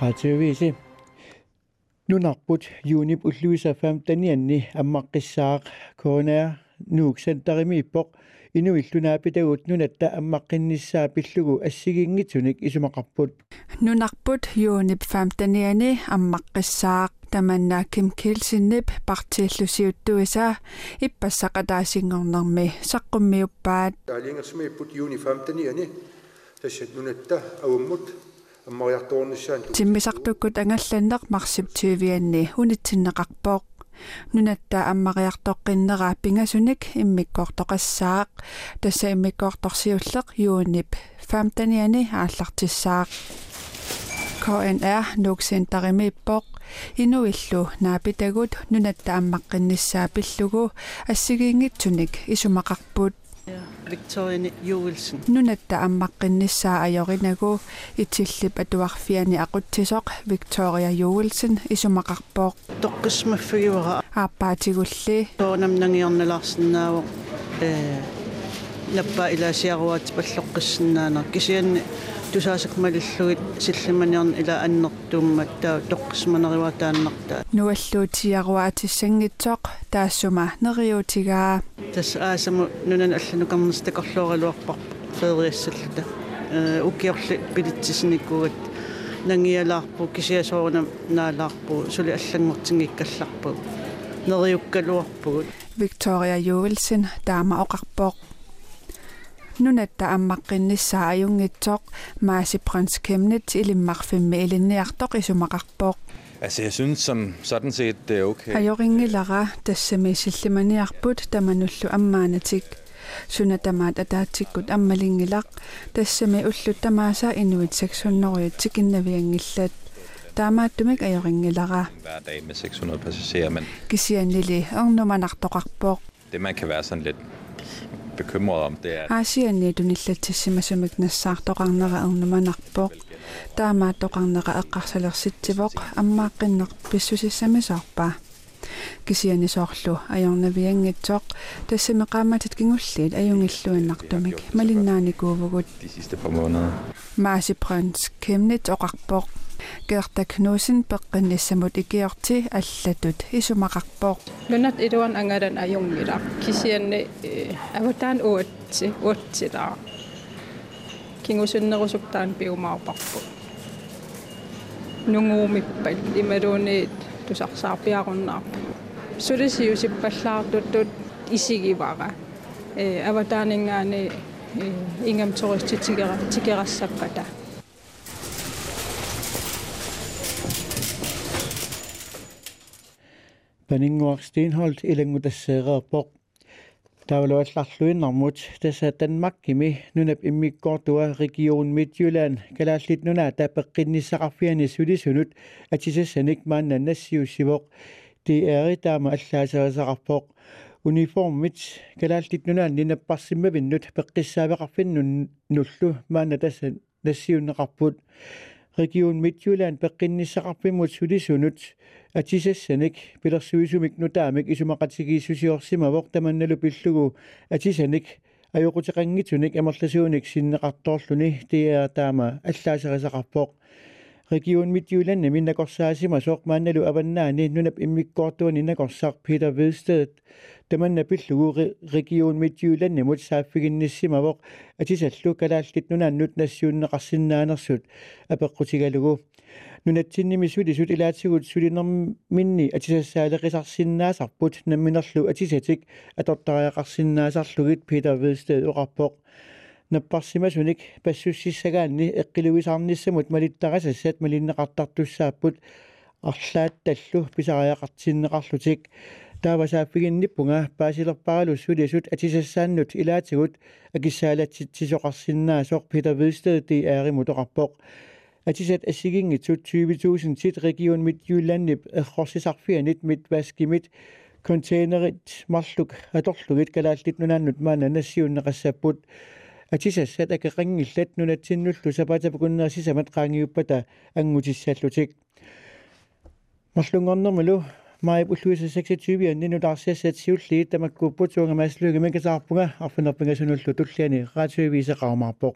qativiisi nunarput unip ulluisaffaamtanianni аммаққиссаақ коонаа нууксантаримииппоқ инуиллунаапитагут нунатта аммаққинниссаа пиллугу ассигингитсуник исумақарпут. Нунарпут юнип фамтаниани аммаққиссаақ. Таманна ким килсиннип партииллусиуттуиса иппассақатаасингорнэрми саққуммиуппаат алингерсми иппут юни фамтаниани тассат нунатта ауаммут тиммисартуккут ангалланнеқ марсип тювианни унитсиннеқарпооқ нунатта аммариартоққиннераа пингасуник иммиккоортоқассаақ. Тасса иммиккоорторсиуллеқ юунип фамтаниани ааллартиссаақ. КНР нуксентаримиппоқ инуиллу наапитагут нунатта аммаққиннссаа пиллугу ассигиингитсуник исумақарпут Victoria Joelsen. нунатта аммаққиннссаа ajorinagu итиллип атуарфиани aqutsisoq Victoria Joelsen исумақарпооq Тоққисмаффигивара ааппаатигулли тоонам нангиорналаарсинаавоқ э наппа илаасиаруат паллоққиссинаанер кисианни тусаасак малиллугит силлиманиарн ила аннертууммат таа тоққисманериваа тааннартаа нуаллуутиаруаатиссангитсоқ таассума нериутигаа тас аасаму нунан алланукарнерс такорлуоралуарпар федериассаллута э укиорли пилитсисниккугат нангиалаарпу кисиасоорна наалаарпу сули аллангортингиккалларпу нериуккалуарпугут Victoria Joelsen таама оқарпооq нунатта аммаққиннссаа аюнгитсоқ маасипранс кемнит илиммарфимми илинниартоқ исумақарпооq Altså, jeg synes som sådan set, det er okay. ajoriнгилара тассами силлиманиарпут тамануллу аммаанаtik сунатамаат атаатиккут аммалингилақ тассами уллут тамааса инуит 600 тикиннавиангиллат таамааттумик ajoriнгилара Hver dag med 600 passagerer, men кисианнили орнуманартоқарпооq det man kan være sådan lidt bekymret om, det er... Asia netop nille til simmersumik næssar, doqarnere unnumanarpor, taama doqarnere eqqarsalersitsivoq, ammaaqinneq pissusissamisoorpa. кисианисоорлу аёрнавиангатсоқ тассами қааматат кингуллиит аюнгиллуиннартумик малиннааникуувгут маасипрэнс кемнит оқарпоқ кеэртак нуусин пеккинниссамут икиорти аллатут. Исумақарпоо нунат илуан ангалан аюнгила кисианни э, аватаан уатси уатсилаа кингусиннерусуктаан пиумаарпарпу нунгуумиппал ималуунит тусарсаарпиаруннаарпу сулисиусиппаллаартуттут исигивара. Э аватаанингаани э, ингам ториститигера тикерассаппата Benning Stenholt i lengu tässä raapok. Täällä on lahluinnarmut tässä Danmark imi nunap imi kortua region Midtjylland. Kalaslit nuna tapakkinni sarafiani sydisunut atsisa senik mannan nassiusivok. Ti eri taama allaasara sarapok. uniformit kalallit nunaan ninapparsimmavinnut peqqissaaveqarfinnun nullu maana tassa nassiunneqarput регион мидjylland пеққинниссақарпиммут сулисунут атисассаник пилерсуисумик нутаамик исумақатигииссусиорсимавоқ таманналу пиллугу атисаник ajоқутеқангитсуник амерласууник синнеқарторлуни тиа таама аллаасерисақарпоқ регион мидjylland миннакорсаасима соқмаанналу аваннаани нунап иммиккоортуани накорсақ питер ведстед таманна пиллугу регион мидjylland мут сааффигинниссимавоқ атисаллу калааллит нунааннут нассиуннеқарсиннаанерсут апеққутигалугу нунатсинними сули сут илаатсигут сулинерминни атисассаалеқисарсиннаасарпут намминерлу атисатик атортариақарсиннаасарлугит питер ведстед оқарпоқ наппарсимасуник пассуссиссагаанни эққилуисаарниссамут малиттарасассат малиннеқартартуссааппут арлаатталлу писариақартиннеқарлутик таавасааффигинниппунга паасилерпаралу сулисут атисассааннут илаатигут акиссаалатситсисоқарсиннаасоқ питер ведстед ди ааримут оқарпоқ атисат ассигингитсут 20000 тит регион мидjyllandip эррорсисарфианит митваскимит контейнерит марлук аторлугит калааллит нунааннут маана нассиуннеқассаппут атисассат акеқангиллат нунатсиннуллу сапатапакуннерсисамат qaangiuppata ангутиссааллутик марлунгорнэрмалу май уллуиса 26 анни нутаарсиассат сиуллиит тамаккууппутуунга маслуги микасаарпунга арфинерпинга сунуллу туллиани раатиувисеқармаарпоқ